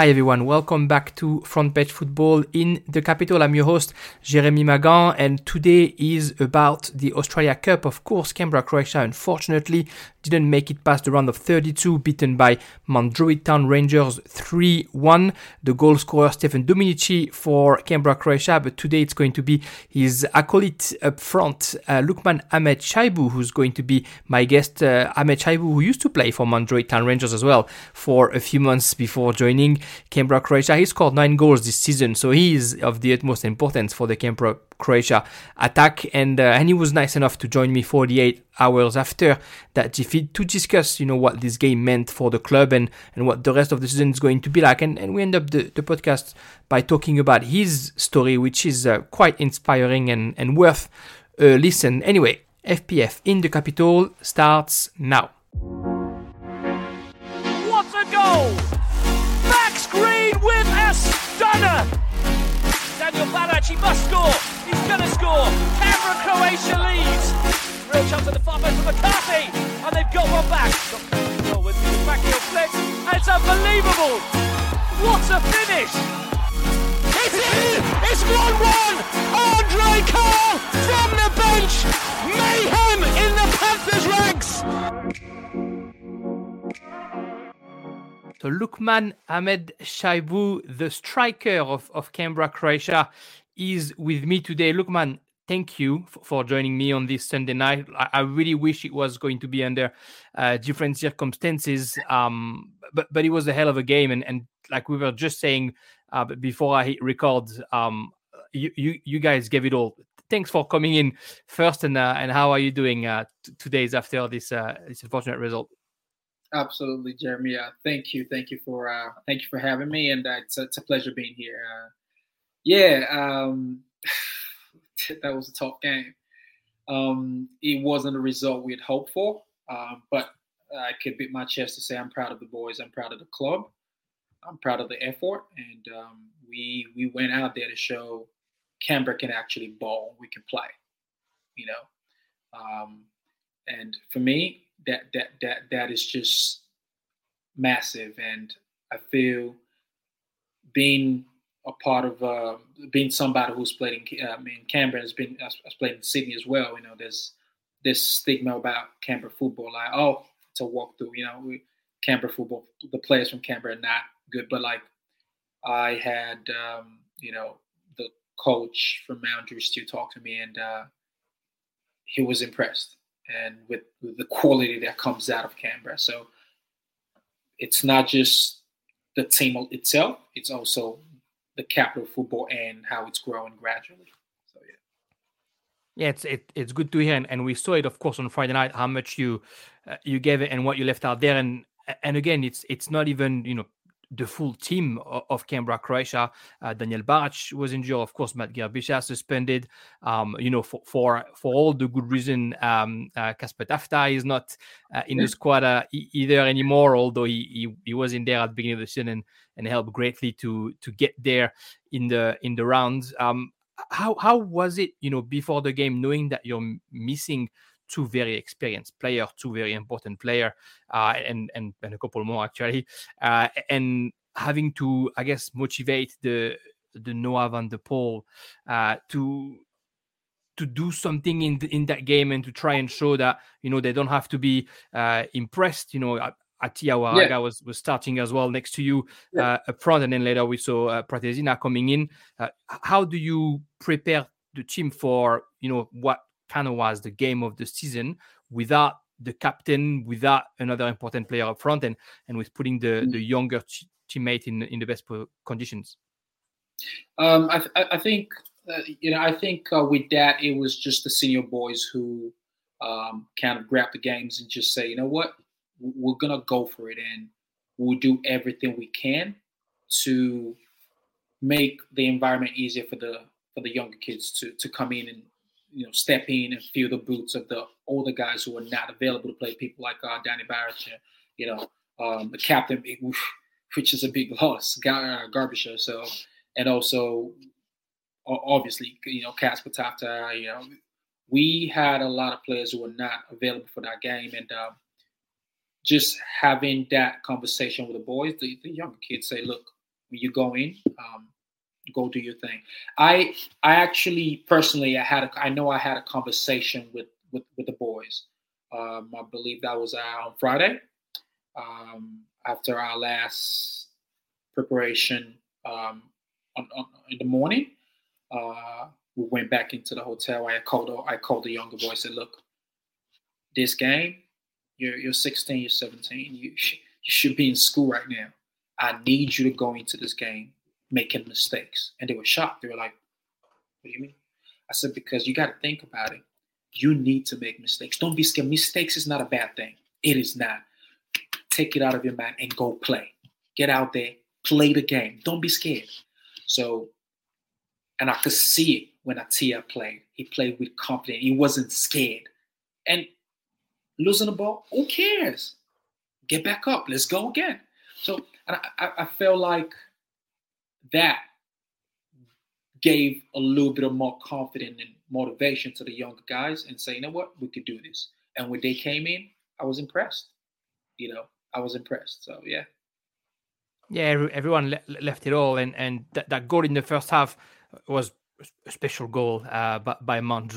Hi everyone, welcome back to Front Page Football in the capital. I'm your host, Jeremy Magan, and today is about the Australia Cup. Of course, Canberra, Croatia, unfortunately, didn't make it past the round of 32, beaten by Mount Druitt Town Rangers 3 1. The goal scorer, Stefan Dominici, for Canberra, Croatia, but today it's going to be his acolyte up front, uh, Lukman Ahmed Shaibu, who's going to be my guest. Uh, Ahmed Shaibu, who used to play for Mount Druitt Town Rangers as well for a few months before joining Canberra, Croatia. He scored nine goals this season, so he is of the utmost importance for the Canberra Croatia attack. And uh, and he was nice enough to join me 48 hours after that defeat to discuss, you know, what this game meant for the club and, and what the rest of the season is going to be like. And, and we end up the, the podcast by talking about his story, which is uh, quite inspiring and, and worth a listen. Anyway, FPF in the capital starts now. What a goal! Max Green with a stunner! Daniel Balac, he must score! He's gonna score! Canberra, Croatia leads! Real chance at the far post for McCarthy! And they've got one back! Got with the backheel flick, and it's unbelievable! What a finish! It's in! It's 1-1! Andre Cole from the bench! Mayhem in the Panthers ranks! So Lukman Ahmed Shaibu, the striker of, of Canberra, Croatia, is with me today. Lukman, thank you f- for joining me on this Sunday night. I, I really wish it was going to be under uh, different circumstances, um, but but it was a hell of a game. And, and like we were just saying uh, before I hit record, um, you, you you guys gave it all. Thanks for coming in first, and uh, and how are you doing uh, t- two days after this uh, this unfortunate result? Absolutely, Jeremy. Uh, thank you, thank you for thank you for having me, and it's, it's a pleasure being here. Yeah, um, that was a tough game. Um, it wasn't a result we had hoped for, um, but I could beat my chest to say I'm proud of the boys. I'm proud of the club. I'm proud of the effort, and um, we we went out there to show Canberra can actually ball. We can play, you know. Um, and for me, that that that that is just massive and i feel being a part of uh, being somebody who's played in uh, I mean Canberra has been has played in Sydney as well you know there's this stigma about Canberra football like oh it's a walkthrough you know we, Canberra football the players from Canberra are not good but like I had um, you know the coach from Mount Druitt still talk to me and uh, he was impressed and with, with, the quality that comes out of Canberra. So it's not just the team itself; it's also the capital football and how it's growing gradually. So yeah, yeah, it's it, it's good to hear, and, and we saw it, of course, on Friday night how much you uh, you gave it and what you left out there, and and again, it's it's not even you know the full team of, Canberra, Croatia. Uh, Daniel Barac was injured, of course. Matt Gerbisha suspended. Um, you know, for, for for all the good reason, um, uh, Kasper Tafta is not uh, in the squad uh, either anymore. Although he, he, he was in there at the beginning of the season and, and helped greatly to to get there in the in the rounds. Um, how how was it? You know, before the game, knowing that you're missing two very experienced player, two very important player, uh, and, and and a couple more actually, uh, and having to I guess motivate the the Noah van der Poel uh, to to do something in the, in that game and to try and show that you know they don't have to be uh, impressed. You know, Atia Waraga yeah. was, was starting as well next to you yeah. uh, up front, and then later we saw uh, Pratesina coming in. Uh, how do you prepare the team for you know what kind of was the game of the season without the captain, without another important player up front, and and with putting the Mm. the younger teammate in in the best conditions. Um, I, I think uh, you know I think uh, with that it was just the senior boys who um, kind of grabbed the games and just say, you know what, we're gonna go for it and we'll do everything we can to make the environment easier for the for the younger kids to to come in and you know step in and feel the boots of the older guys who are not available to play. People like uh, Danny Barrett, you know, um, the captain, which is a big loss, Gar- Garbisher. So and also obviously you know Casper Tafta. You know, we had a lot of players who were not available for that game, and um, just having that conversation with the boys, the, the younger kids say, look, when you go in, um, go do your thing. I I actually personally I had a, I know I had a conversation with with, with the boys. Um, I believe that was uh, on Friday um, after our last preparation um, on, on, in the morning. Uh, we went back into the hotel. I called I called the younger boy. Said, "Look, this game, you're you're 16, you're 17. You you should be in school right now. I need you to go into this game making mistakes." And they were shocked. They were like, "What do you mean?" I said, "Because you got to think about it. You need to make mistakes. Don't be scared. Mistakes is not a bad thing. It is not. Take it out of your mind and go play. Get out there, play the game. Don't be scared." So, and I could see it when Atia played. He played with confidence. He wasn't scared. And losing the ball, who cares? Get back up. Let's go again. So I, I felt like that gave a little bit of more confidence and motivation to the younger guys and say, you know what, we could do this. And when they came in, I was impressed. You know, I was impressed. So yeah. Yeah, everyone left it all, and and that, that goal in the first half was a special goal uh, by, Mount.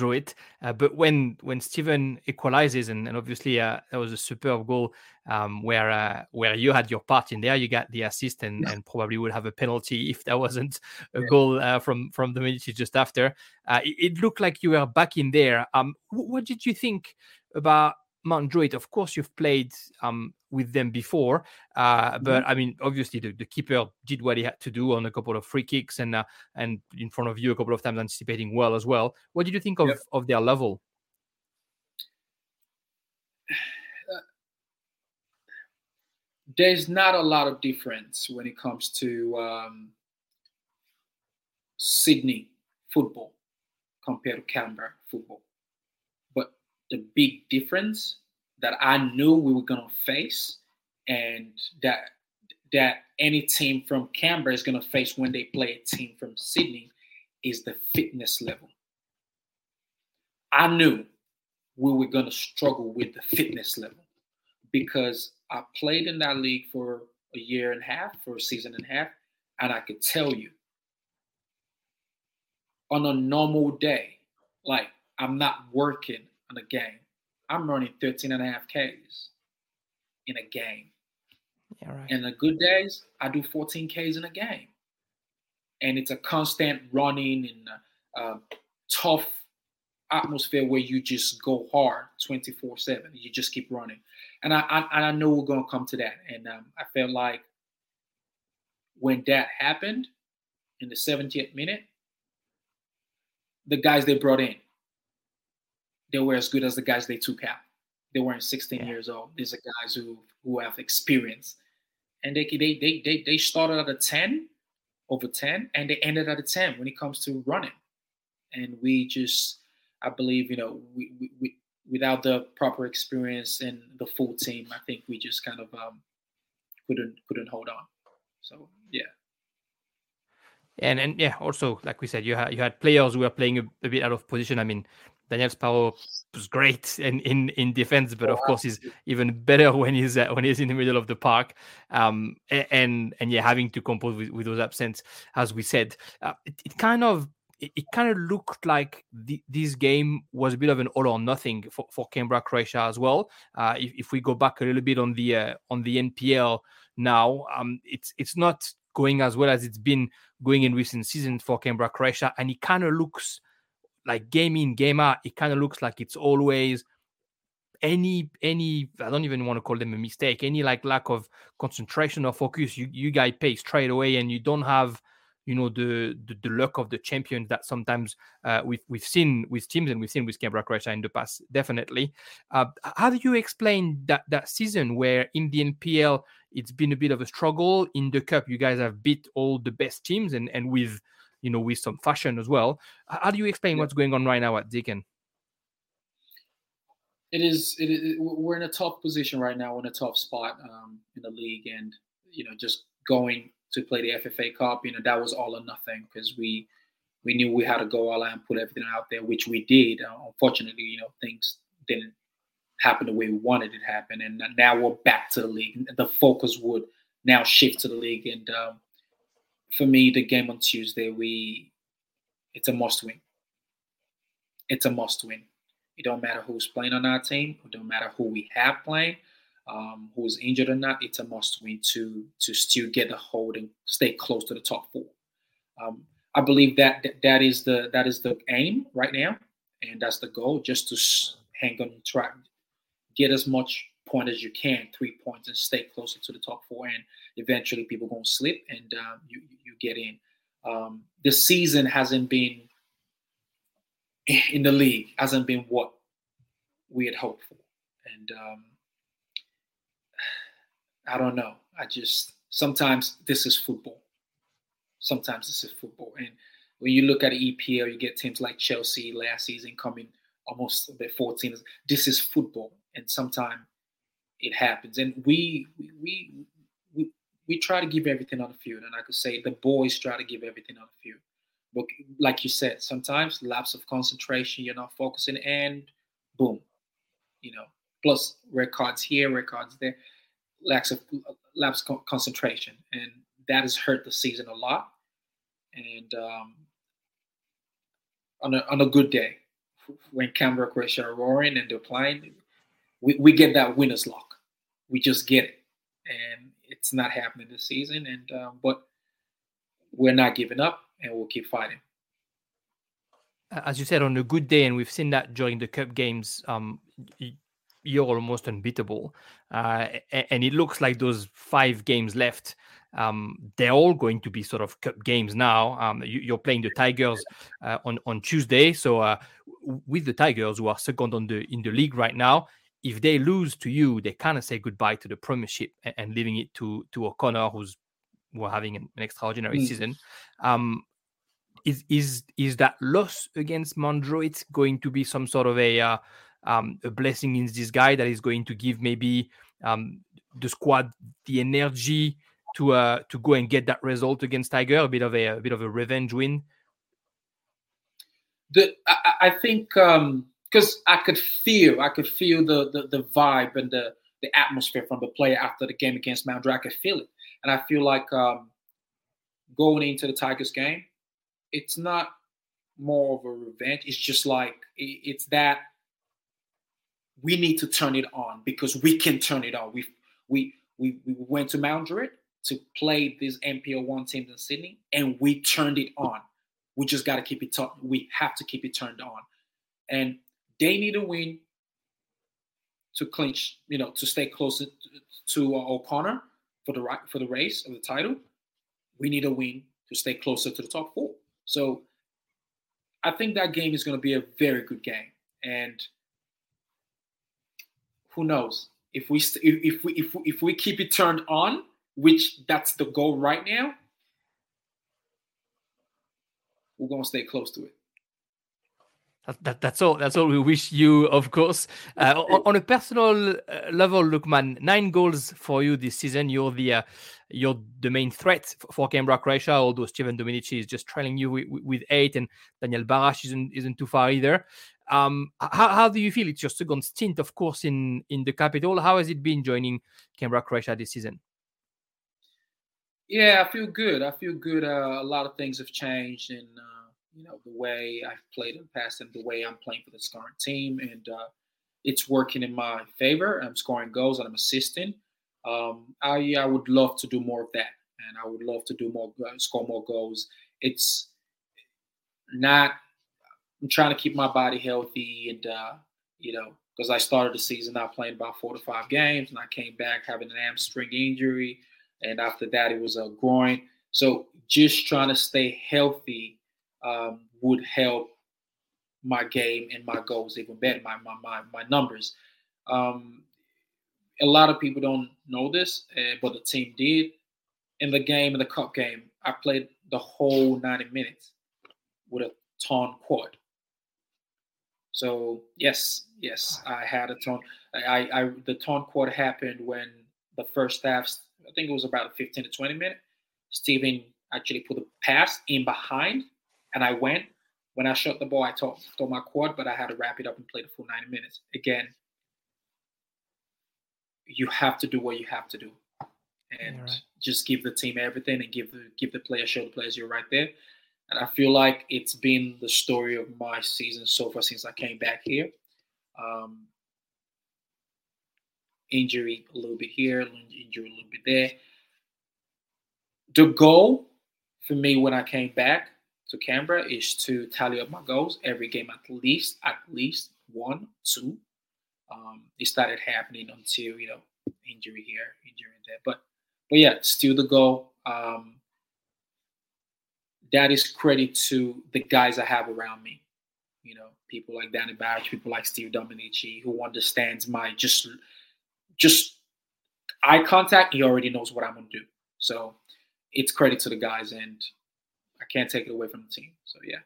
Uh, but when when Steven equalizes, and, and obviously uh, that was a superb goal um, where uh, where you had your part in there, you got the assist and, and probably would have a penalty if there wasn't a yeah. goal uh, from from the minute just after. Uh, it, it, looked like you were back in there. Um, what did you think about Mount Druitt, of course, you've played um, with them before, uh, but mm-hmm. I mean, obviously, the, the, keeper did what he had to do on a couple of free kicks and uh, and in front of you a couple of times, anticipating well as well. What did you think of, yep. of their level? there's not a lot of difference when it comes to um, Sydney football compared to Canberra football but the big difference that I knew we were gonna face, and that that any team from Canberra is gonna face when they play a team from Sydney is the fitness level. I knew we were gonna struggle with the fitness level because I played in that league for a year and a half, for a season and a half, and I could tell you on a normal day, like I'm not working on a game. I'm running 13 and a half Ks in a game. Yeah, right. And the good days, I do 14 Ks in a game. And it's a constant running and uh, tough atmosphere where you just go hard 24 7. You just keep running. And I, I, I know we're going to come to that. And um, I felt like when that happened in the 70th minute, the guys they brought in, they were as good as the guys they took out. They weren't 16 yeah. years old. These are guys who who have experience, and they they they they, they started at a 10, over 10, and they ended at a 10 when it comes to running. And we just, I believe, you know, we, we, we without the proper experience and the full team, I think we just kind of um, couldn't couldn't hold on. So yeah. And and yeah, also like we said, you had you had players who were playing a, a bit out of position. I mean, Daniel Sparrow was great in, in, in defense, but of course he's even better when he's uh, when he's in the middle of the park. Um, and and yeah, having to compose with, with those absence, as we said, uh, it, it, kind of it, it, kind of looked like the, this game was a bit of an all or nothing for, for Canberra Croatia as well. Uh, if, if we go back a little bit on the uh, on the NPL now, um, it's it's not going as well as it's been going in recent seasons for Canberra Croatia, and it kind of looks like game in game out it kind of looks like it's always any any i don't even want to call them a mistake any like lack of concentration or focus you you guys pay straight away and you don't have you know the the, the luck of the champions that sometimes uh, we've we've seen with teams and we've seen with Canberra Croatia in the past definitely. Uh, how do you explain that that season where in the NPL it's been a bit of a struggle in the cup you guys have beat all the best teams and and with you know, with some fashion as well. How do you explain yeah. what's going on right now at Deakin? It is, it is. We're in a tough position right now. We're in a tough spot um, in the league, and you know, just going to play the FFA Cup, you know, that was all or nothing because we we knew we had to go all out and put everything out there, which we did. Uh, unfortunately, you know, things didn't happen the way we wanted it to happen, and now we're back to the league. The focus would now shift to the league, and um, for me, the game on Tuesday, we it's a must win. It's a must win. It don't matter who's playing on our team. It don't matter who we have playing, um, who's injured or not. It's a must win to to still get the hold and stay close to the top four. Um, I believe that, that is the that is the aim right now, and that's the goal. Just to hang on, track, get as much point as you can, three points, and stay closer to the top four. And eventually, people gonna slip, and um, you you get in. Um, the season hasn't been in the league hasn't been what we had hoped for, and um, I don't know. I just sometimes this is football. Sometimes this is football, and when you look at EPL, you get teams like Chelsea last season coming almost the 14. This is football, and sometimes it happens. And we we we try to give everything on the field, and I could say the boys try to give everything on the field. But like you said, sometimes lapse of concentration, you're not focusing, and boom, you know. Plus records here, records there, lapse of lapse concentration, and that has hurt the season a lot. And um, on a on a good day, when Canberra Croatia are roaring and they're playing, we, we get that winner's luck. We just get it, and it's not happening this season. And um, but we're not giving up and we'll keep fighting. As you said, on a good day, and we've seen that during the cup games, um, you're almost unbeatable. Uh, and it looks like those five games left, um, they're all going to be sort of cup games now. Um, you, are playing the Tigers uh, on on Tuesday, so uh, with the Tigers, who are second on the in the league right now, if they lose to you, they kind of say goodbye to the Premiership and, and leaving it to to O'Connor, who's were having an, an extraordinary mm. season. Um, is is is that loss against Mount Druitt going to be some sort of a uh, um, a blessing in disguise that is going to give maybe um, the squad the energy to uh, to go and get that result against Tiger, a bit of a, a bit of a revenge win? The I, I think because I could feel I could feel the, the the vibe and the the atmosphere from the player after the game against Mount I could feel it. And I feel like um, going into the Tigers game, it's not more of a revenge. It's just like it's that we need to turn it on because we can turn it on. We we we, we went to Mount Druitt to play these NPL one teams in Sydney, and we turned it on. We just got to keep it. T- we have to keep it turned on, and they need a win to clinch. You know, to stay closer to, uh, O'Connor for the right for the race of the title, we need a win to stay closer to the top four. So I think that game is going to be a very good game, and who knows if we if, if we if we, if we keep it turned on, which that's the goal right now, we're going to stay close to it. That, that, that's all. That's all we wish you, of course. Uh, on, on, a personal uh, level, man, nine goals for you this season. You're the uh, you're the main threat for Canberra Croatia. Although Steven Dominici is just trailing you with, with, eight, and Daniel Barash isn't isn't too far either. Um, how, how do you feel? It's your second stint, of course, in in the capital. How has it been joining Canberra Croatia this season? Yeah, I feel good. I feel good. Uh, a lot of things have changed, and uh, you know, the way I've played in the past and the way I'm playing for this current team. And uh, it's working in my favor. I'm scoring goals and I'm assisting. Um, I, I would love to do more of that. And I would love to do more, uh, score more goals. It's not, I'm trying to keep my body healthy and, uh, you know, because I started the season out playing about four to five games and I came back having an hamstring injury. And after that, it was a groin. So just trying to stay healthy um, would help my game and my goals even better, my my my, my numbers. Um, a lot of people don't know this, uh, but the team did. In the game, in the cup game, I played the whole 90 minutes with a torn quad. So yes, yes, I had a torn. I, I the torn quad happened when the first half. I think it was about 15 to 20 minutes. Steven actually put a pass in behind and I went. When I shot the ball, I tore, tore my quad, but I had to wrap it up and play the full 90 minutes. Again, you have to do what you have to do. and right. just give the team everything and give the give the players show the players you're right there. And I feel like it's been the story of my season so far since I came back here. Um, injury a little bit here, injury a little bit there. The goal for me when I came back to Canberra is to tally up my goals every game at least at least one, two. Um, it started happening until you know injury here, injury there, but but yeah, still the goal. Um, that is credit to the guys I have around me. You know, people like Danny Barrett, people like Steve Dominici, who understands my just just eye contact. He already knows what I'm gonna do. So it's credit to the guys, and I can't take it away from the team. So yeah.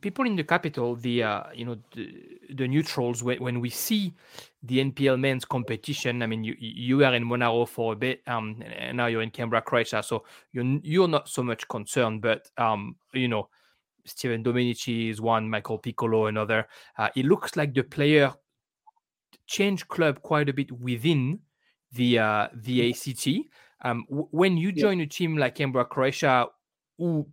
People in the capital, the uh, you know the, the neutrals, when, when we see the NPL men's competition, I mean, you you were in Monaro for a bit, um, and now you're in Canberra, Croatia, so you're you're not so much concerned, but um, you know, Steven Dominici is one, Michael Piccolo another. Uh, it looks like the player changed club quite a bit within the uh, the ACT. Um, w- when you Yeah. join a team like Canberra, Croatia, who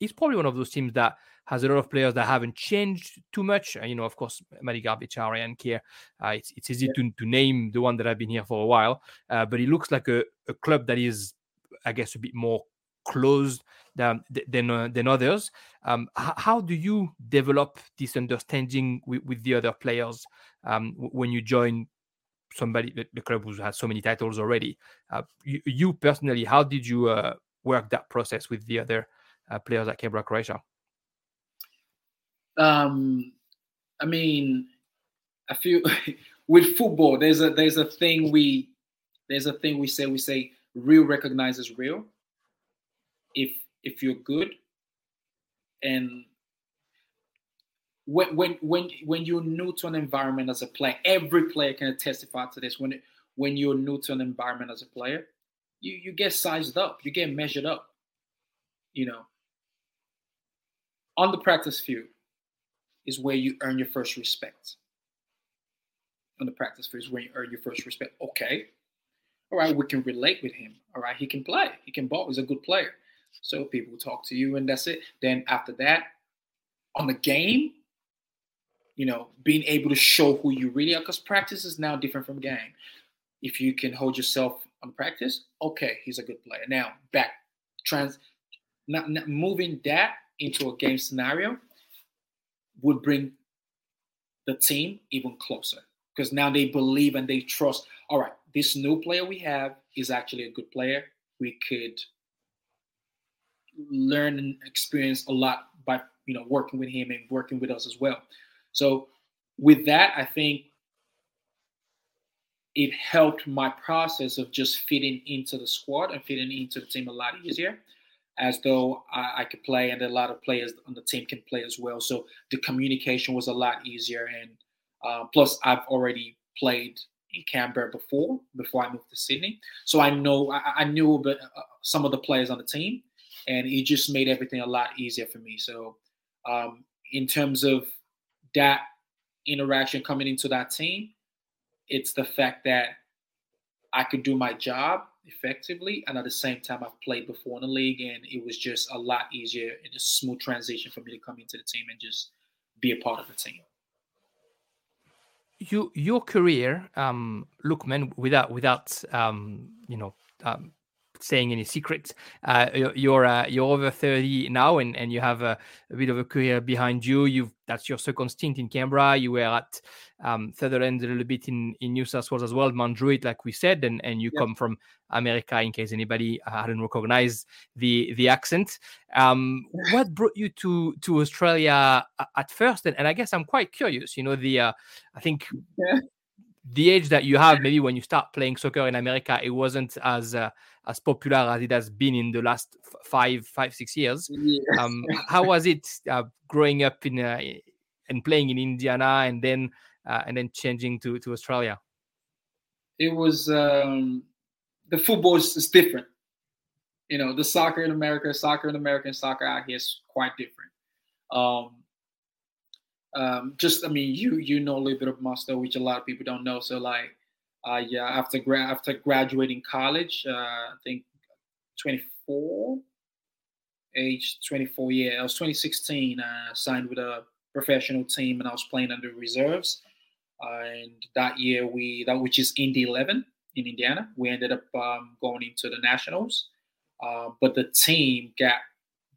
is probably one of those teams that has a lot of players that haven't changed too much. Uh, you know, of course, Madigar, Bichara, and Kier. Uh, it's, it's easy to, to name the one that I've been here for a while, uh, but it looks like a, a club that is, I guess, a bit more closed than than, uh, than others. Um, h- how do you develop this understanding with, with the other players um, w- when you join somebody, the, the club who has so many titles already? Uh, you, you personally, how did you uh, work that process with the other uh, players at Canberra, Croatia? Um, I mean, I feel with football, there's a there's a thing we there's a thing we say we say real recognizes real. If if you're good, and when when when when you're new to an environment as a player, every player can testify to this. When when you're new to an environment as a player, you you get sized up, you get measured up. You know, on the practice field is where you earn your first respect. On the practice field is where you earn your first respect. Okay. All right, we can relate with him. All right, he can play. He can ball. He's a good player. So people talk to you and that's it. Then after that, on the game, you know, being able to show who you really are, because practice is now different from game. If you can hold yourself on practice, okay, he's a good player. Now back trans not, not moving that into a game scenario would bring the team even closer because now they believe and they trust. All right, this new player we have is actually a good player. We could learn and experience a lot by you know working with him and working with us as well. So with that, I think it helped my process of just fitting into the squad and fitting into the team a lot easier as though I, I, could play and a lot of players on the team can play as well. So the communication was a lot easier. And uh, plus, I've already played in Canberra before, before I moved to Sydney. So I know, I, I knew about, uh, some of the players on the team and it just made everything a lot easier for me. So um, in terms of that interaction coming into that team, it's the fact that I could do my job effectively and at the same time I've played before in the league and it was just a lot easier and a smooth transition for me to come into the team and just be a part of the team. You your career, um, look, man, without without um, you know, um, saying any secrets. Uh, you're uh, you're over thirty now, and, and you have a, a, bit of a career behind you. You've that's your second stint in Canberra. You were at um, Sutherland a little bit in, in New South Wales as well, Mount Druitt, like we said, and, and you Yeah. come from America. In case anybody hadn't recognized the the accent, um, what brought you to to Australia at first? And, and I guess I'm quite curious. You know, the uh, I think Yeah. The age that you have, maybe when you start playing soccer in America, it wasn't as uh, as popular as it has been in the last f- five, five, six years. Um, how was it uh, growing up in uh, and playing in Indiana, and then uh, and then changing to to Australia? It was um, the football is, is different. You know, the soccer in America, soccer in America, and soccer out here is quite different. Um, um, just I mean, you you know a little bit of my which a lot of people don't know. So like, uh, yeah, after gra- after graduating college, uh, I think 24, age 24. Yeah, I was 2016. I signed with a professional team, and I was playing under reserves. Uh, and that year, we that which is Indy 11 in Indiana, we ended up um, going into the Nationals. Uh, but the team got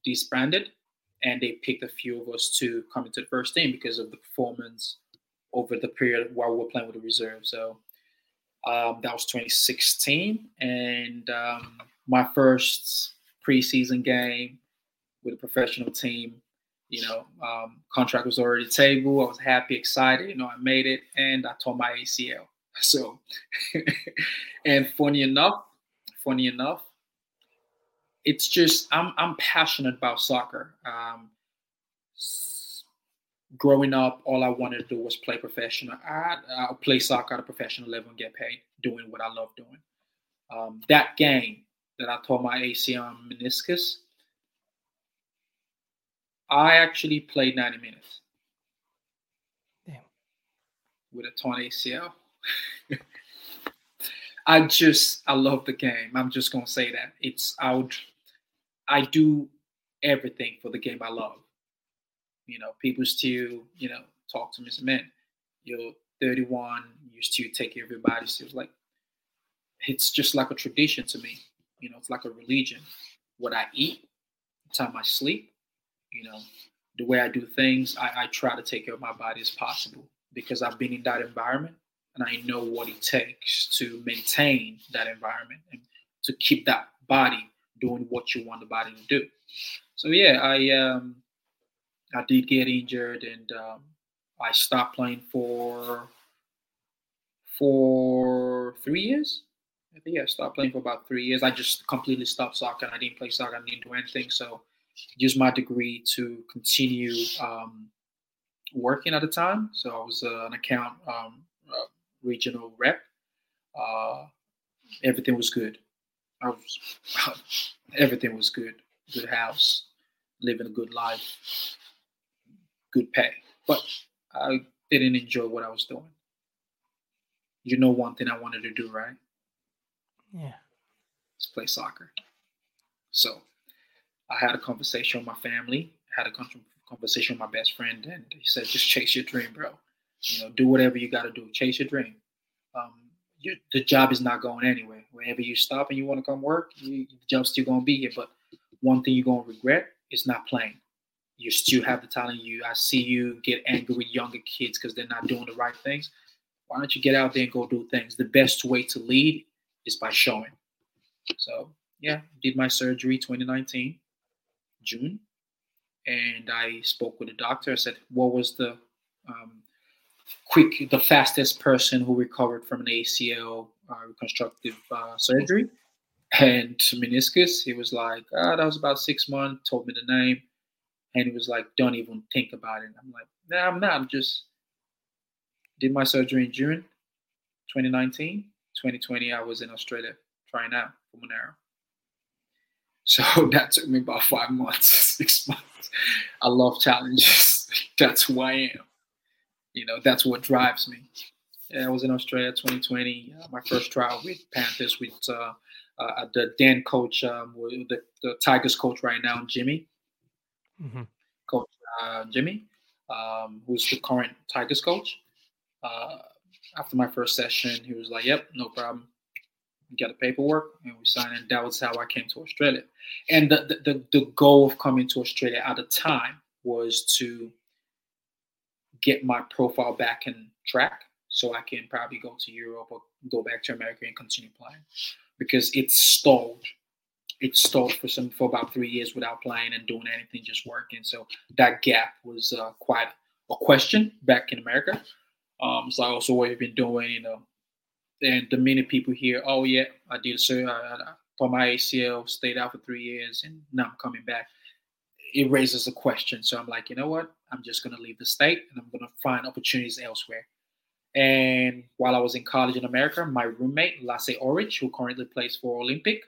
disbanded, and they picked a few of us to come into the first team because of the performance over the period while we were playing with the reserve. So um, that was 2016, and um, my first preseason game with a professional team. You know, um, contract was already table. I was happy, excited. You know, I made it, and I tore my ACL. So, and funny enough, funny enough, it's just I'm I'm passionate about soccer. Um, growing up, all I wanted to do was play professional. I uh, play soccer at a professional level and get paid doing what I love doing. Um, that game that I tore my ACL meniscus, I actually played 90 minutes. Damn. With a torn ACL. I just I love the game. I'm just gonna say that it's out. I do everything for the game I love. You know, people still you know talk to me as man. You're 31. You still take care of your body. So it's like it's just like a tradition to me. You know, it's like a religion. What I eat, the time I sleep, you know, the way I do things, I, I try to take care of my body as possible because I've been in that environment and I know what it takes to maintain that environment and to keep that body doing what you want the body to do. So yeah, I um, I did get injured and um, I stopped playing for for three years. I think I stopped playing for about three years. I just completely stopped soccer. I didn't play soccer. I didn't do anything. So used my degree to continue um, working at the time. So I was uh, an account um, uh, regional rep. Uh, everything was good. I was, everything was good. Good house, living a good life, good pay. But I didn't enjoy what I was doing. You know, one thing I wanted to do, right? Yeah. Let's play soccer. So I had a conversation with my family, had a conversation with my best friend, and he said, just chase your dream, bro. You know, do whatever you got to do. Chase your dream. Um, you, the job is not going anywhere. Wherever you stop and you want to come work, you, the job's still going to be here. But one thing you're going to regret is not playing. You still have the talent. You, I see you get angry with younger kids because they're not doing the right things. Why don't you get out there and go do things? The best way to lead is by showing. So yeah, did my surgery 2019, June, and I spoke with the doctor. I said, "What was the um, quick, the fastest person who recovered from an ACL uh, reconstructive uh, surgery and meniscus. He was like, oh, that was about six months, told me the name. And he was like, don't even think about it. I'm like, nah, I'm not. I'm just did my surgery in June 2019. 2020, I was in Australia trying out for Monaro. So that took me about five months, six months. I love challenges. That's who I am. You know, that's what drives me. Yeah, I was in Australia 2020. Uh, my first trial with Panthers with uh, uh, the Dan coach, um, the, the Tigers coach right now, Jimmy. Mm-hmm. Coach uh, Jimmy, um, who's the current Tigers coach. Uh, after my first session, he was like, "Yep, no problem. You got the paperwork," and we signed. And that was how I came to Australia. And the the, the goal of coming to Australia at the time was to get my profile back in track so I can probably go to Europe or go back to America and continue playing because it's stalled. It stalled for some for about three years without playing and doing anything, just working. So that gap was uh, quite a question back in America. Um, so I also what I've been doing, you know, and the many people here, oh yeah, I did so I, I, for my ACL, stayed out for three years, and now I'm coming back. It raises a question. So I'm like, you know what? I'm just gonna leave the state and I'm gonna find opportunities elsewhere. And while I was in college in America, my roommate, Lasse Orich, who currently plays for Olympic,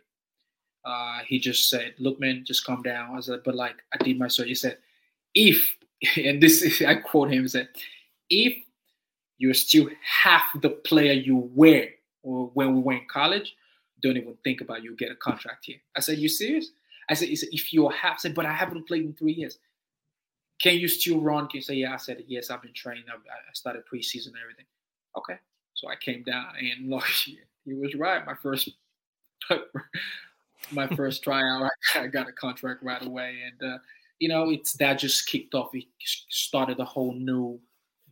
uh, he just said, Look, man, just calm down. I said, But like, I did my surgery. He said, If, and this is, I quote him, he said, If you're still half the player you were when we went in college, don't even think about you get a contract here. I said, you serious? I said, if you're half, said, but I haven't played in three years. Can you still run? Can you say, yeah? I said, yes, I've been training. I, I started preseason and everything. Okay. So I came down and look, he was right. My first, my first tryout, I got a contract right away. And, uh, you know, it's that just kicked off. It started a whole new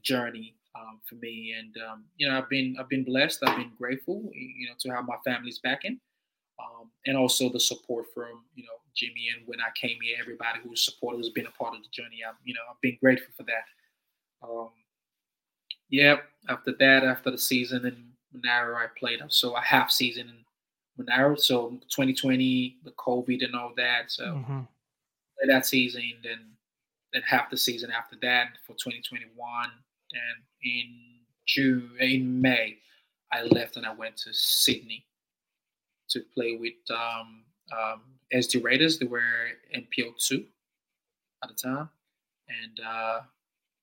journey um, for me. And um, you know, I've been I've been blessed. I've been grateful, you know, to have my family's backing, um, and also the support from you know Jimmy. And when I came here, everybody who was supported has been a part of the journey. I'm you know I've been grateful for that. Um, yeah. After that, after the season in Monaro, I played so a half season in Monaro. So 2020, the COVID and all that. So mm-hmm. that season, then then half the season after that for 2021 and in June, in May, I left and I went to Sydney to play with um, um, the Raiders. They were NPL two at the time, and uh,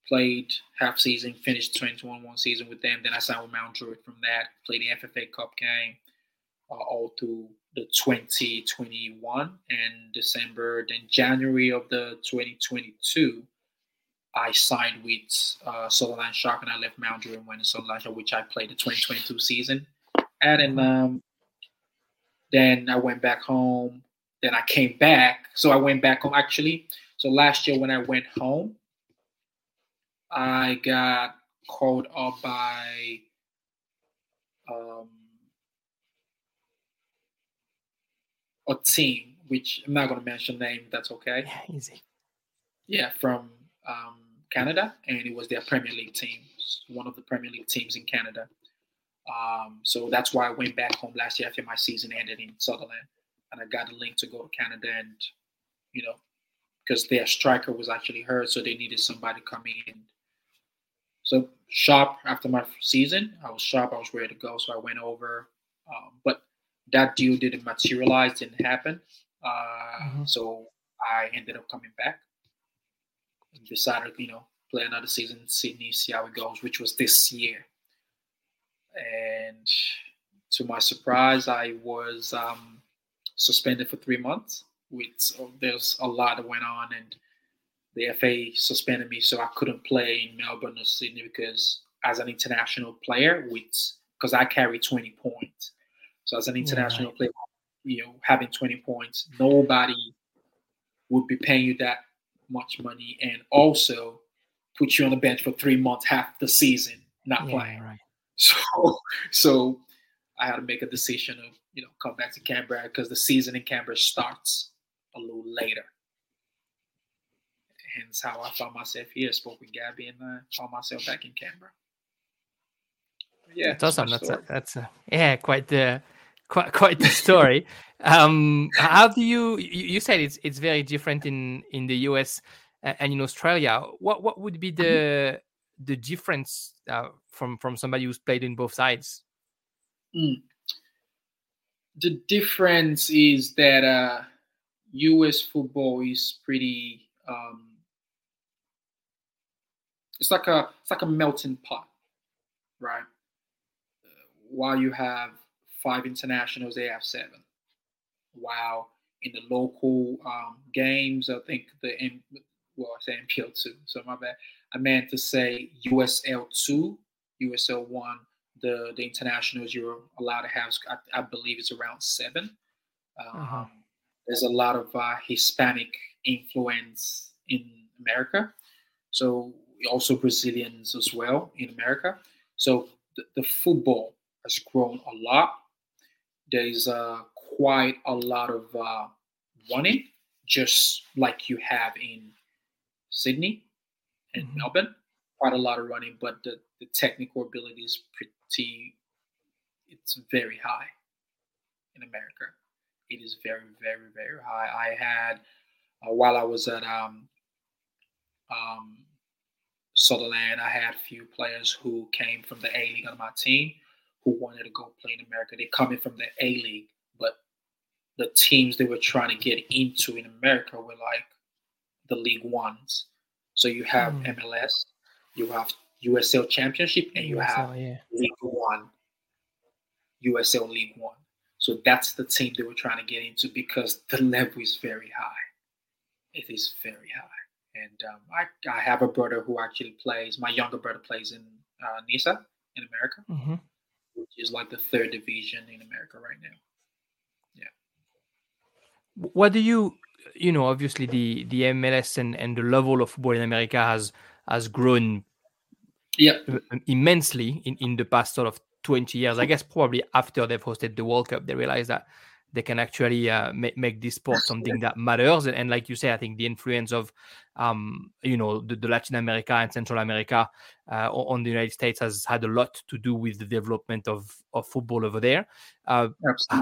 played half season, finished 2021 season with them. Then I signed with Mount Druitt from that. Played the FFA Cup game uh, all through the 2021 and December. Then January of the 2022 I signed with uh, Shark and I left Mount Druitt and went to Sutherland Shark, which I played the 2022 season. And um, then I went back home. Then I came back. So I went back home actually. So last year when I went home, I got called up by um, a team, which I'm not going to mention name. That's okay. Yeah, easy. Yeah, from um, Canada, and it was their Premier League team, one of the Premier League teams in Canada. Um, so that's why I went back home last year after my season ended in Sutherland, and I got a link to go to Canada, and you know, because their striker was actually hurt, so they needed somebody coming in. So sharp after my season, I was sharp. I was ready to go, so I went over. Um, but that deal didn't materialize, didn't happen. Uh, mm-hmm. So I ended up coming back and decided, you know, play another season in Sydney, see how it goes, which was this year. And to my surprise, I was um, suspended for three months. With oh, there's a lot that went on, and the FA suspended me, so I couldn't play in Melbourne or Sydney because as an international player, with because I carry 20 points. So as an international yeah. player, you know, having 20 points, nobody would be paying you that much money and also put you on the bench for three months, half the season, not yeah, playing. Right. So, so I had to make a decision of you know come back to Canberra because the season in Canberra starts a little later. Hence how I found myself here. Spoke with Gabby and I found myself back in Canberra. Yeah, that's awesome. That's a, that's a, yeah, quite the quite quite the story. um, how do you you said it's it's very different in in the US and in Australia. What what would be the the difference uh, from from somebody who's played in both sides? Mm. The difference is that uh, U.S. football is pretty. Um, it's like a it's like a melting pot, right? While you have five internationals, they have seven. Wow. In the local um, games, I think the well, I say NPL two, so my bad. I meant to say USL two, USL one. The the internationals you're allowed to have, I, I believe, it's around seven. Um, uh-huh. There's a lot of uh, Hispanic influence in America, so also Brazilians as well in America. So the, the football has grown a lot there's uh, quite a lot of uh, running, just like you have in Sydney and mm-hmm. Melbourne. Quite a lot of running, but the, the technical ability is pretty, it's very high in America. It is very, very, very high. I had, uh, while I was at um, um, Sutherland, I had a few players who came from the A League on my team who wanted to go play in America. They coming from the A League, but the teams they were trying to get into in America were like the League Ones. So you have mm. MLS, you have USL Championship, and you USL, have yeah. League One. USL League One. So that's the team they were trying to get into because the level is very high. It is very high. And um, I, I have a brother who actually plays, my younger brother plays in uh, NISA in America, mm-hmm. which is like the third division in America right now. What do you, you know, obviously the, the MLS and, and the level of football in America has has grown yeah. immensely in, in the past sort of 20 years. I guess probably after they've hosted the World Cup, they realized that they can actually uh, make, make this sport something that matters. And, and, like you say, I think the influence of, um, you know, the, the, Latin America and Central America uh, on the United States has had a lot to do with the development of, of football over there. Uh,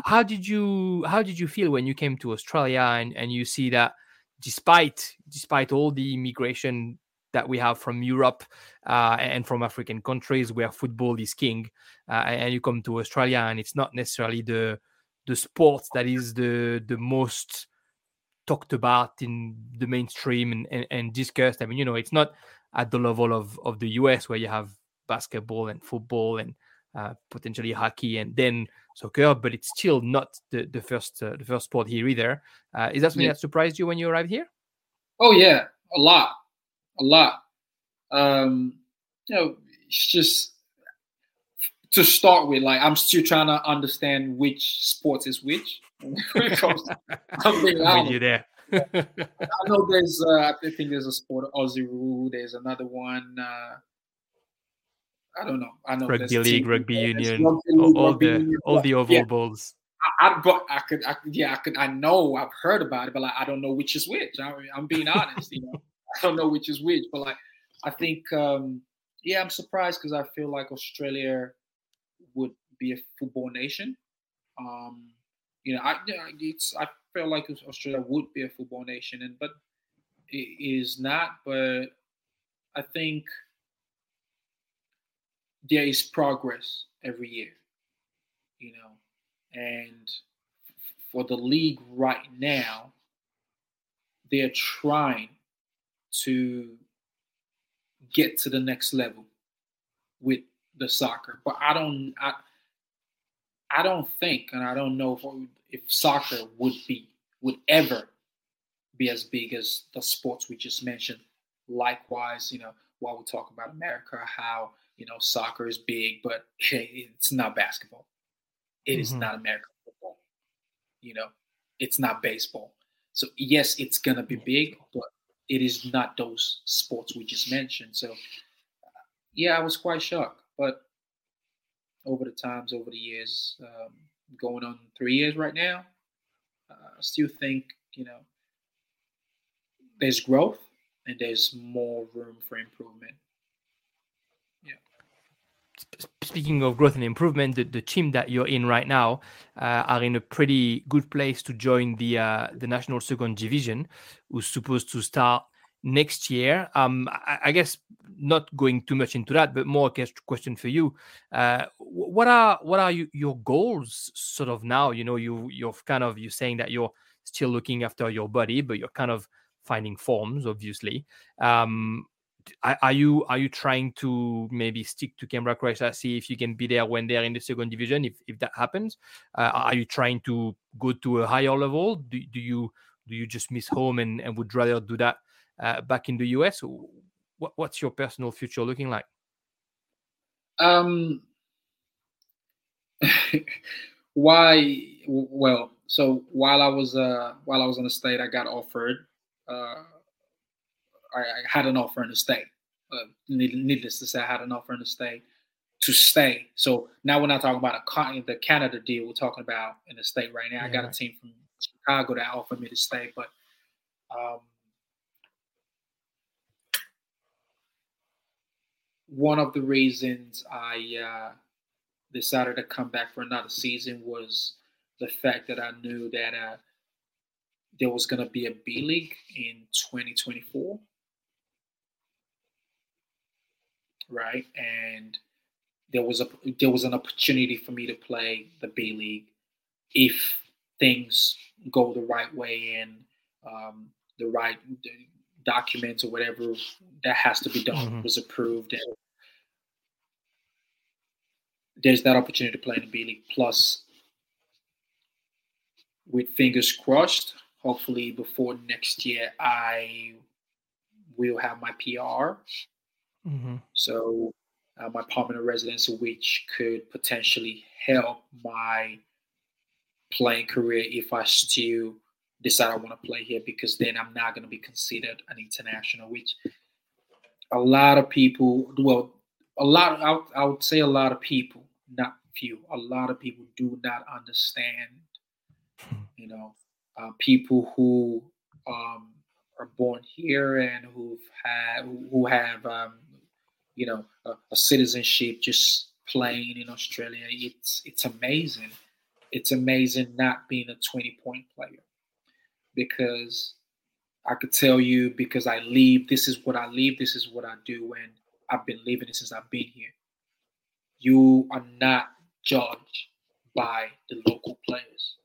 how did you how did you feel when you came to Australia and, and you see that despite despite all the immigration that we have from Europe uh, and from African countries where football is king, uh, and you come to Australia and it's not necessarily the the sport that is the the most talked about in the mainstream and, and, and discussed. I mean, you know, it's not at the level of of the US where you have basketball and football and uh, potentially hockey and then soccer, but it's still not the the first uh, the first sport here either. Uh, is that something yeah. that surprised you when you arrived here? Oh yeah, a lot a lot. Um, you know, it's just to start with, like I'm still trying to understand which sports is which. when it comes to, I'm you there. I know there's, uh, I think there's a sport, Aussie rule. There's another one. Uh, I don't know. I know rugby league, rugby union, rugby league, all, rugby the union, all the oval yeah. balls. I, I, but I could, I, yeah, I could, I know, I've heard about it, but like I don't know which is which. I, am being honest, you know. I don't know which is which, but like I think um, yeah, I'm surprised because I feel like Australia would be a football nation. Um, you know, I it's I feel like Australia would be a football nation, and but it is not. But I think there is progress every year, you know, and for the league right now, they're trying to get to the next level with the soccer. But I don't I I don't think and I don't know if, if soccer would be would ever be as big as the sports we just mentioned. Likewise, you know, while we talk about America, how you know soccer is big, but it's not basketball. It mm-hmm. is not American football. You know, it's not baseball. So yes, it's gonna be big, but it is not those sports we just mentioned. So, yeah, I was quite shocked. But over the times, over the years, um, going on three years right now, uh, I still think, you know, there's growth and there's more room for improvement Yeah. speaking of growth and improvement, the, the team that you're in right now uh, are in a pretty good place to join the uh, the national second division, who's supposed to start next year. Um, I, I, guess not going too much into that, but more a question for you. Uh, what are what are you, your goals sort of now? You know, you you're kind of you're saying that you're still looking after your body, but you're kind of finding forms, obviously. Um, are you are you trying to maybe stick to Canberra Croatia, see if you can be there when they're in the second division, if, if that happens? Uh, are you trying to go to a higher level? Do, do you do you just miss home and, and would rather do that back in the US? What, what's your personal future looking like? Um, why? Well, so while I was uh while I was on the state, I got offered uh I, I had an offer in the state. Uh, needless to say, I had an offer in the state to stay. So now we're not talking about a the Canada deal. We're talking about in the state right now. Yeah. I got a team from Chicago that offered me to stay, but um, one of the reasons I uh, decided to come back for another season was the fact that I knew that uh, there was going to be a B League in 2024. right? And there was a there was an opportunity for me to play the B League if things go the right way and um, the right documents or whatever that has to be done mm-hmm. was approved and there's that opportunity to play in the B League. Plus, with fingers crossed, hopefully before next year, I will have my PR. Mm-hmm. So, uh, my permanent residence, which could potentially help my playing career if I still decide I want to play here, because then I'm not going to be considered an international, which a lot of people, well, a lot, I would, I would say a lot of people, not few, a lot of people do not understand, you know, uh, people who um, are born here and who've had, who have, um, you know, a, a citizenship just playing in Australia. It's it's amazing. It's amazing not being a 20 point player because I could tell you because I leave, this is what I leave, this is what I do, and I've been living it since I've been here. You are not judged by the local players.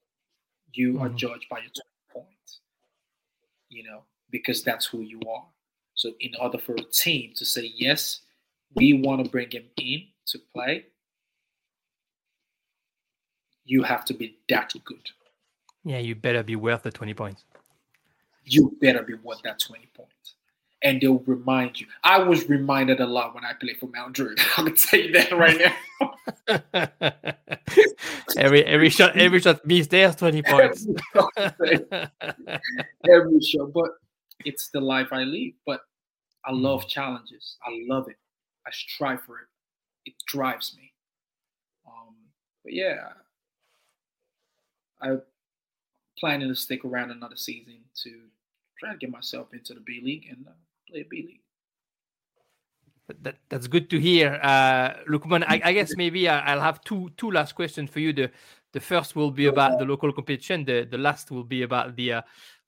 You mm-hmm. are judged by your 20 points, you know, because that's who you are. So, in order for a team to say, yes, we want to bring him in to play, you have to be that good. Yeah, you better be worth the 20 points. You better be worth that 20 points. And they'll remind you. I was reminded a lot when I played for Mount Druitt. I can tell you that right now. every every shot every shot missed there's 20 points. every, shot, every shot. But it's the life I lead. But I love mm. challenges. I love it. I strive for it. It drives me. Um, but yeah, I'm planning to stick around another season to try to get myself into the B League and uh, play a B League. That, that's good to hear, uh, Lukman. I, I guess maybe I'll have two two last questions for you. The the first will be about the local competition. The the last will be about the uh,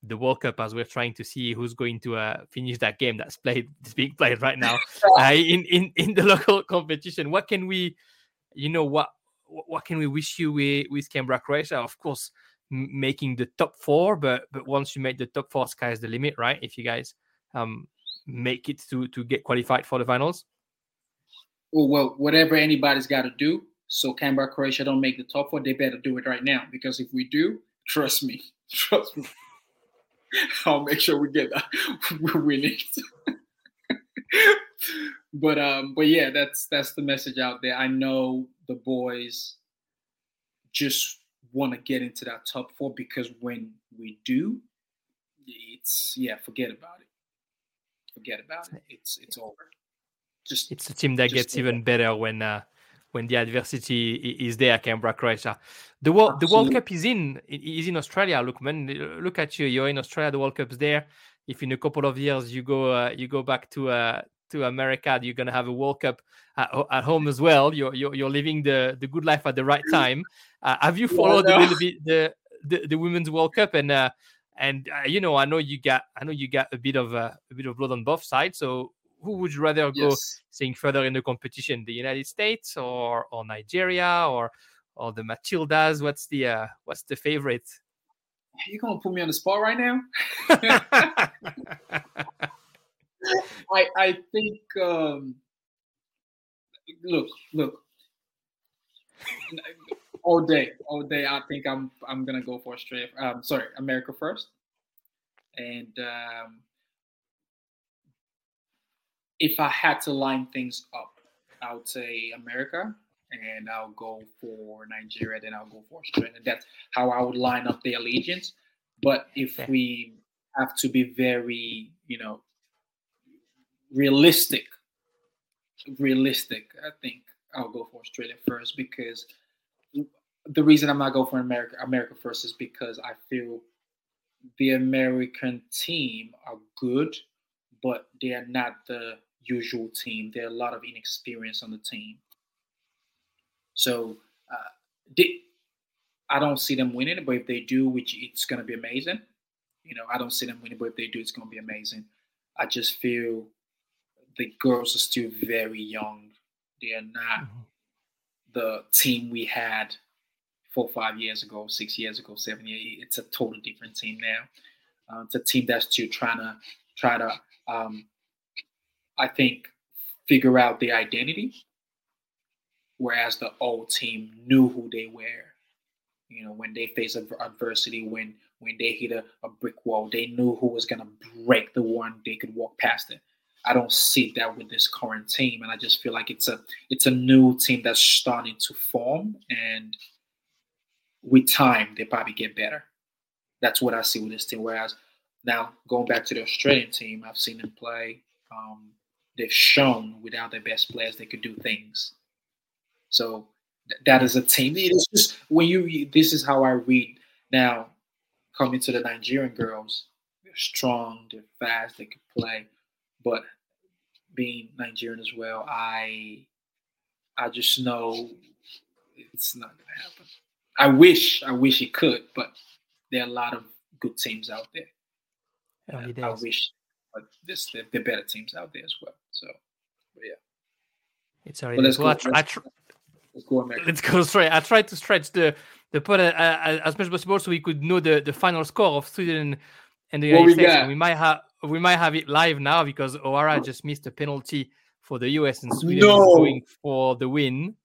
the World Cup as we're trying to see who's going to uh, finish that game that's played that's being played right now uh, in in in the local competition. What can we, you know, what what can we wish you with with Canberra Croatia? Of course, making the top four, but but once you make the top four, sky's the limit, right? If you guys um make it to to get qualified for the finals. Well, well, whatever anybody's got to do, so Canberra Croatia don't make the top four, they better do it right now because if we do, trust me, trust me, I'll make sure we get that. we win it. but um, but yeah, that's that's the message out there. I know the boys just want to get into that top four because when we do, it's yeah, forget about it. Forget about it. It's it's over. Just it's a team that gets over. even better when uh, when the adversity is there. Canberra Croatia. The world Absolutely. the World Cup is in is in Australia. Look, man, look at you. You're in Australia. The World Cup's there. If in a couple of years you go uh, you go back to uh, to America, you're gonna have a World Cup at, at home as well. You're, you're, you're living the the good life at the right time. Uh, have you followed yeah, no. a little bit the, the, the women's World Cup and uh, and uh, you know I know you got I know you got a bit of uh, a bit of blood on both sides. So who would you rather go yes. seeing further in the competition, the United States or or Nigeria or or the Matildas? What's the uh, what's the favorite? You gonna put me on the spot right now? I I think um, look look all day all day I think I'm I'm gonna go for Australia um sorry America first. And um, if I had to line things up I would say America and I'll go for Nigeria then I'll go for Australia. That's how I would line up the allegiance. But if we have to be very you know realistic, realistic, I think I'll go for Australia first because the reason I'm not going for America America first is because I feel the American team are good, but they are not the usual team. There are a lot of inexperience on the team. So uh, they, I don't see them winning, but if they do, which it's going to be amazing. You know, I don't see them winning, but if they do, it's going to be amazing. I just feel the girls are still very young. They are not mm-hmm. the team we had four, five years ago, six years ago, seven years. It's a totally different team now. Uh, it's a team that's still trying to try to, um, I think, figure out the identity. whereas the old team knew who they were. You know, when they face adversity, when when they hit a, a brick wall, they knew who was gonna break the one they could walk past it. I don't see that with this current team, and I just feel like it's a it's a new team that's starting to form, and with time they probably get better. That's what I see with this team. Whereas now going back to the Australian team, I've seen them play. Um, they've shown without their best players they could do things. So th- that is a team. It's just when you. This is how I read now. Coming to the Nigerian girls, they're strong, they're fast, they can play, but being Nigerian as well, I I just know it's not gonna happen. I wish, I wish it could, but there are a lot of good teams out there. Early I wish, but this there, there are better teams out there as well. So, but yeah, It's already let's well, I go. I Let's, tr- let's go America. let's go straight. I tried to stretch the the pod uh, uh, as much as possible so we could know the, the final score of Sweden and the United we States. got? We might have we might have it live now because O'Hara just missed a penalty for the US and Sweden is going for the win.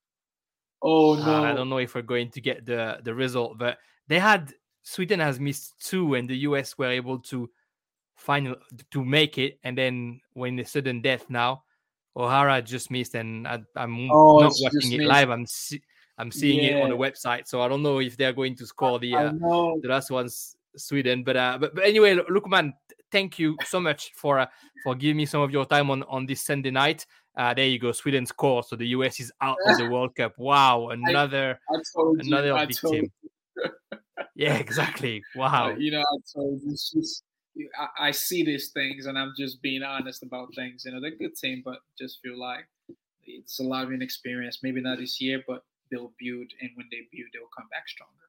Oh Uh, no! I don't know if we're going to get the the result, but they had Sweden has missed two, and the US were able to final to make it. And then when the sudden death now, O'Hara just missed, and I, I'm Oh, not watching it missed. live. I'm see, I'm seeing it on the website, so I don't know if they're going to score the uh, the last one's Sweden. But uh, but, but anyway, look, look, man, th- thank you so much for uh, for giving me some of your time on on this Sunday night. Uh, there you go, Sweden scored, so the US is out of the World Cup. Wow, another I you. another I big told team. Yeah, exactly. Wow. You know, I told you, it's just I, I see these things, and I'm just being honest about things. You know, they're a good team, but just feel like it's a lot of inexperience. Maybe not this year, but they'll build, and when they build, they'll come back stronger.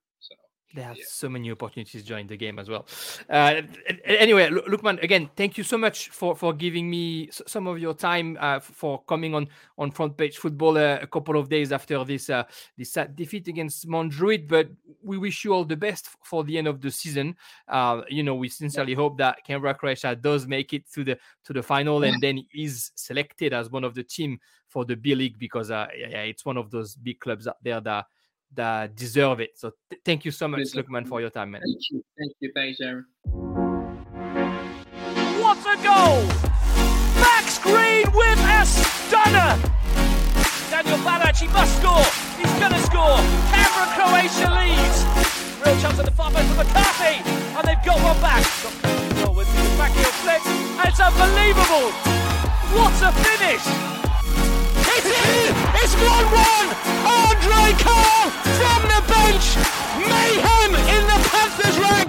They have Yeah. so many opportunities during the game as well. Uh, anyway, Lu- Lukman, again, thank you so much for for giving me some of your time uh, for coming on on front page football uh, a couple of days after this uh, this sad defeat against Mount Druitt. But we wish you all the best for the end of the season. Uh, you know, we sincerely hope that Canberra Croatia does make it to the to the final and then is selected as one of the team for the B League because uh, yeah, yeah, it's one of those big clubs out there that that deserve it. So th- thank you so much, Listen, Lukman, for your time, man. thank you, thank you, thanks, Jeremy. What a goal! Max Green with a stunner! Daniel Balac, he must score! He's gonna score! Canberra, Croatia leads! Real chance at the far post for McCarthy! And they've got one back! Got control with the backheel flick! It's unbelievable! What a finish! It's in! It's 1 1. Andre Carr from the bench. Mayhem in the Panthers' ranks.